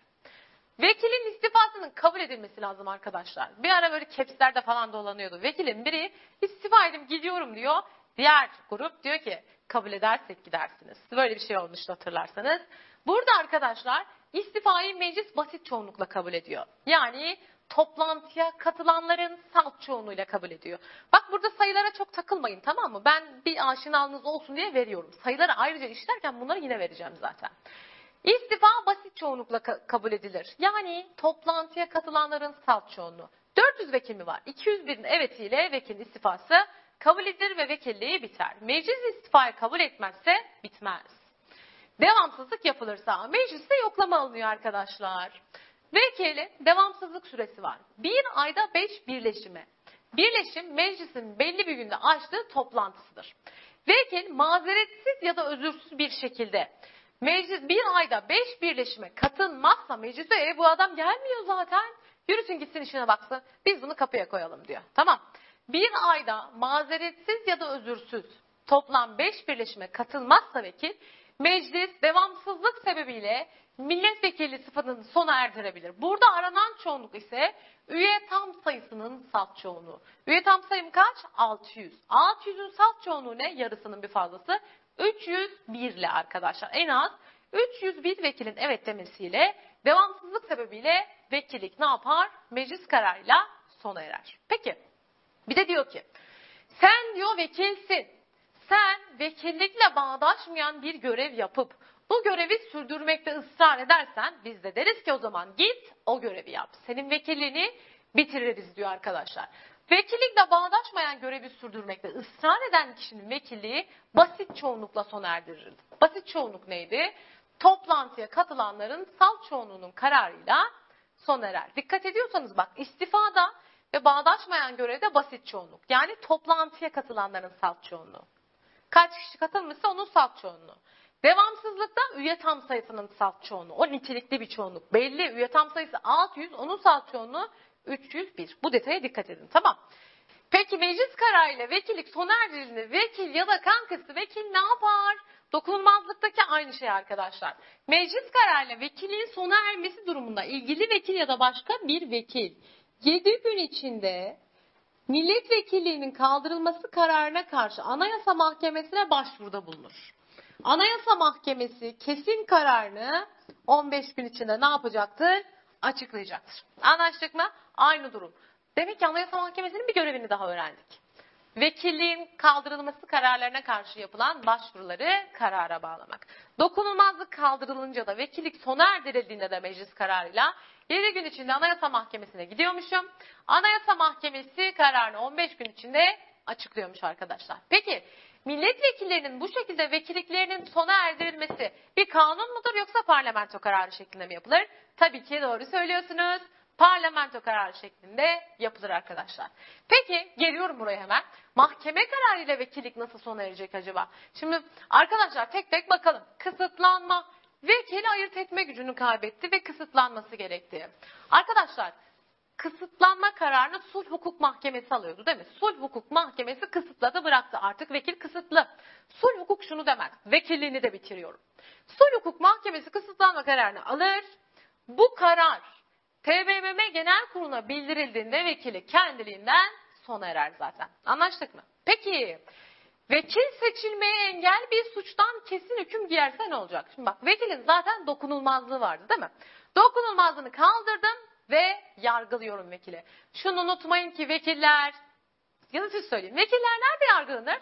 Vekilin istifasının kabul edilmesi lazım arkadaşlar. Bir ara böyle kepslerde falan dolanıyordu. Vekilin biri istifa edip gidiyorum diyor. Diğer grup diyor ki kabul edersek gidersiniz. Böyle bir şey olmuştu hatırlarsanız. Burada arkadaşlar istifayı meclis basit çoğunlukla kabul ediyor. Yani toplantıya katılanların salt çoğunluğuyla kabul ediyor. Bak burada sayılara çok takılmayın tamam mı? Ben bir aşinalığınız olsun diye veriyorum. Sayıları ayrıca işlerken bunları yine vereceğim zaten. İstifa basit çoğunlukla ka- kabul edilir. Yani toplantıya katılanların salt çoğunluğu. 400 vekil mi var? 201'in evetiyle vekilin istifası kabul edilir ve vekilliği biter. Meclis istifayı kabul etmezse bitmez. Devamsızlık yapılırsa mecliste yoklama alınıyor arkadaşlar. Vekilin devamsızlık süresi var. Bir ayda beş birleşimi. Birleşim meclisin belli bir günde açtığı toplantısıdır. Vekil mazeretsiz ya da özürsüz bir şekilde meclis bir ayda beş birleşime katılmazsa meclise e, bu adam gelmiyor zaten. Yürüsün gitsin işine baksın. Biz bunu kapıya koyalım diyor. Tamam. Bir ayda mazeretsiz ya da özürsüz toplam beş birleşime katılmazsa vekil meclis devamsızlık sebebiyle milletvekili sıfatını sona erdirebilir. Burada aranan çoğunluk ise üye tam sayısının salt çoğunluğu. Üye tam sayım kaç? 600. 600'ün salt çoğunluğu ne? Yarısının bir fazlası. 301 ile arkadaşlar. En az 301 vekilin evet demesiyle devamsızlık sebebiyle vekillik ne yapar? Meclis kararıyla sona erer. Peki bir de diyor ki sen diyor vekilsin. Sen vekillikle bağdaşmayan bir görev yapıp bu görevi sürdürmekte ısrar edersen biz de deriz ki o zaman git o görevi yap. Senin vekilliğini bitiririz diyor arkadaşlar. Vekillikle bağdaşmayan görevi sürdürmekte ısrar eden kişinin vekilliği basit çoğunlukla sona erdirir. Basit çoğunluk neydi? Toplantıya katılanların salt çoğunluğunun kararıyla sona erer. Dikkat ediyorsanız bak istifada ve bağdaşmayan görevde basit çoğunluk. Yani toplantıya katılanların salt çoğunluğu. Kaç kişi katılmışsa onun salt çoğunluğu. Devamsızlıkta üye tam sayısının salt çoğunluğu. O nitelikli bir çoğunluk. Belli üye tam sayısı 600, onun salt çoğunluğu 301. Bu detaya dikkat edin. Tamam. Peki meclis kararıyla vekillik sona erdirildiğinde vekil ya da kankası vekil ne yapar? Dokunulmazlıktaki aynı şey arkadaşlar. Meclis kararıyla vekilliğin sona ermesi durumunda ilgili vekil ya da başka bir vekil 7 gün içinde milletvekilliğinin kaldırılması kararına karşı Anayasa Mahkemesi'ne başvuruda bulunur. Anayasa Mahkemesi kesin kararını 15 gün içinde ne yapacaktır? Açıklayacaktır. Anlaştık mı? Aynı durum. Demek ki Anayasa Mahkemesi'nin bir görevini daha öğrendik. Vekilliğin kaldırılması kararlarına karşı yapılan başvuruları karara bağlamak. Dokunulmazlık kaldırılınca da vekillik sona erdirildiğinde de meclis kararıyla 7 gün içinde Anayasa Mahkemesi'ne gidiyormuşum. Anayasa Mahkemesi kararını 15 gün içinde açıklıyormuş arkadaşlar. Peki milletvekillerinin bu şekilde vekilliklerinin sona erdirilmesi bir kanun mudur yoksa parlamento kararı şeklinde mi yapılır? Tabii ki doğru söylüyorsunuz. Parlamento kararı şeklinde yapılır arkadaşlar. Peki geliyorum buraya hemen. Mahkeme kararıyla vekillik nasıl sona erecek acaba? Şimdi arkadaşlar tek tek bakalım. Kısıtlanma. Vekili ayırt etme gücünü kaybetti ve kısıtlanması gerekti. Arkadaşlar kısıtlanma kararını sulh hukuk mahkemesi alıyordu değil mi? Sulh hukuk mahkemesi kısıtladı bıraktı. Artık vekil kısıtlı. Sulh hukuk şunu demez. Vekilliğini de bitiriyorum. Sulh hukuk mahkemesi kısıtlanma kararını alır. Bu karar TBMM Genel Kurulu'na bildirildiğinde vekili kendiliğinden sona erer zaten. Anlaştık mı? Peki vekil seçilmeye engel bir suçtan kesin hüküm giyerse ne olacak? Şimdi bak vekilin zaten dokunulmazlığı vardı değil mi? Dokunulmazlığını kaldırdım ve yargılıyorum vekili. Şunu unutmayın ki vekiller, ya da siz söyleyin. Vekiller nerede yargılanır?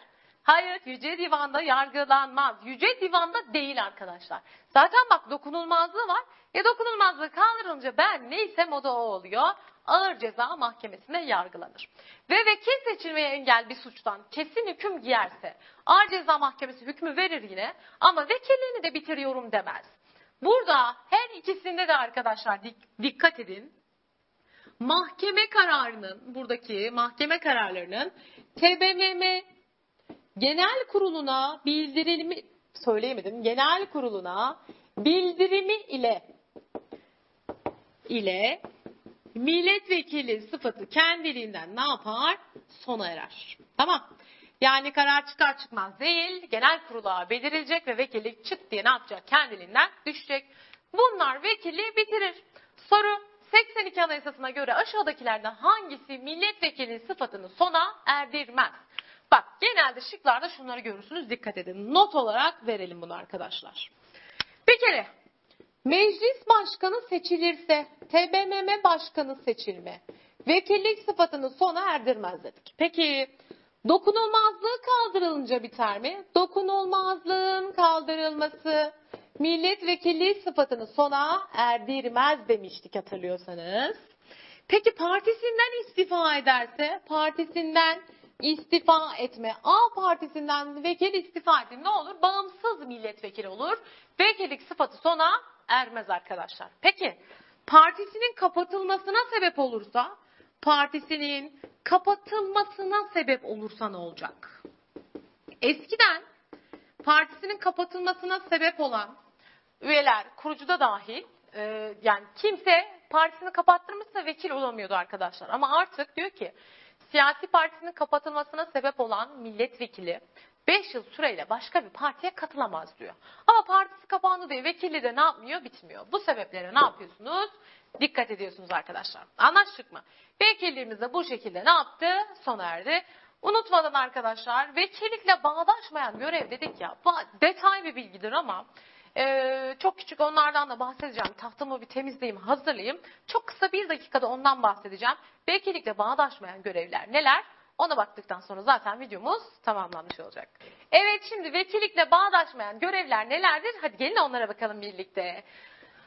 Hayır, Yüce Divan'da yargılanmaz. Yüce Divan'da değil arkadaşlar. Zaten bak dokunulmazlığı var. E dokunulmazlığı kaldırılınca ben neysem o da o oluyor. Ağır ceza mahkemesine yargılanır. Ve vekil seçilmeye engel bir suçtan kesin hüküm giyerse ağır ceza mahkemesi hükmü verir yine ama vekilliğini de bitiriyorum demez. Burada her ikisinde de arkadaşlar dik- dikkat edin. Mahkeme kararının, buradaki mahkeme kararlarının TBMM genel kuruluna bildirilmi söyleyemedim. Genel kuruluna bildirimi ile ile milletvekili sıfatı kendiliğinden ne yapar? Sona erer. Tamam. Yani karar çıkar çıkmaz değil, genel kurula bildirilecek ve vekillik çıt diye ne yapacak? Kendiliğinden düşecek. Bunlar vekilliği bitirir. Soru 82 Anayasası'na göre aşağıdakilerden hangisi milletvekili sıfatını sona erdirmez? Bak genelde şıklarda şunları görürsünüz dikkat edin. Not olarak verelim bunu arkadaşlar. Bir kere meclis başkanı seçilirse TBMM başkanı seçilme vekillik sıfatını sona erdirmez dedik. Peki dokunulmazlığı kaldırılınca biter mi? Dokunulmazlığın kaldırılması milletvekilliği sıfatını sona erdirmez demiştik hatırlıyorsanız. Peki partisinden istifa ederse partisinden istifa etme. A partisinden vekil istifa etti. Ne olur? Bağımsız milletvekili olur. Vekillik sıfatı sona ermez arkadaşlar. Peki partisinin kapatılmasına sebep olursa partisinin kapatılmasına sebep olursa ne olacak? Eskiden partisinin kapatılmasına sebep olan üyeler, kurucuda dahil e, yani kimse partisini kapattırmışsa vekil olamıyordu arkadaşlar. Ama artık diyor ki siyasi partisinin kapatılmasına sebep olan milletvekili 5 yıl süreyle başka bir partiye katılamaz diyor. Ama partisi kapandı diye vekilli de ne yapmıyor? Bitmiyor. Bu sebeplere ne yapıyorsunuz? Dikkat ediyorsunuz arkadaşlar. Anlaştık mı? Vekilliğimiz de bu şekilde ne yaptı? Sona erdi. Unutmadan arkadaşlar vekillikle bağdaşmayan görev dedik ya detay bir bilgidir ama e, çok küçük onlardan da bahsedeceğim. Tahtamı bir temizleyeyim hazırlayayım. Çok kısa bir dakikada ondan bahsedeceğim. Vekillikle bağdaşmayan görevler neler? Ona baktıktan sonra zaten videomuz tamamlanmış olacak. Evet şimdi vekillikle bağdaşmayan görevler nelerdir? Hadi gelin onlara bakalım birlikte.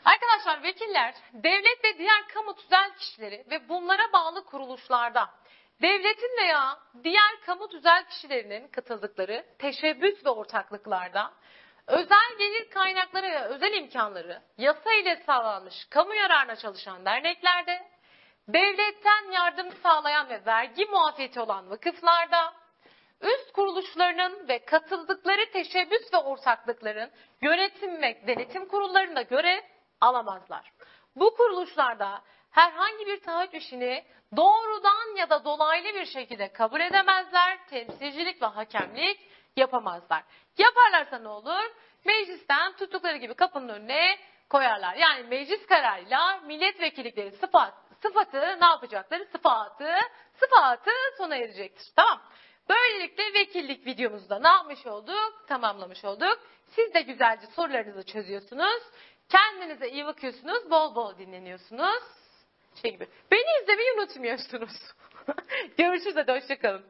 Arkadaşlar vekiller devlet ve diğer kamu tüzel kişileri ve bunlara bağlı kuruluşlarda devletin veya diğer kamu tüzel kişilerinin katıldıkları teşebbüs ve ortaklıklarda özel gelir kaynakları ve özel imkanları yasa ile sağlanmış kamu yararına çalışan derneklerde, devletten yardım sağlayan ve vergi muafiyeti olan vakıflarda, üst kuruluşlarının ve katıldıkları teşebbüs ve ortaklıkların yönetim ve denetim kurullarında görev alamazlar. Bu kuruluşlarda herhangi bir taahhüt işini doğrudan ya da dolaylı bir şekilde kabul edemezler, temsilcilik ve hakemlik yapamazlar. Yaparlarsa ne olur? Meclisten tuttukları gibi kapının önüne koyarlar. Yani meclis kararıyla milletvekillikleri sıfat, sıfatı ne yapacakları? Sıfatı, sıfatı sona erecektir. Tamam. Böylelikle vekillik videomuzda ne yapmış olduk? Tamamlamış olduk. Siz de güzelce sorularınızı çözüyorsunuz. Kendinize iyi bakıyorsunuz. Bol bol dinleniyorsunuz. Şey gibi. Beni izlemeyi unutmuyorsunuz. Görüşürüz hadi hoşçakalın.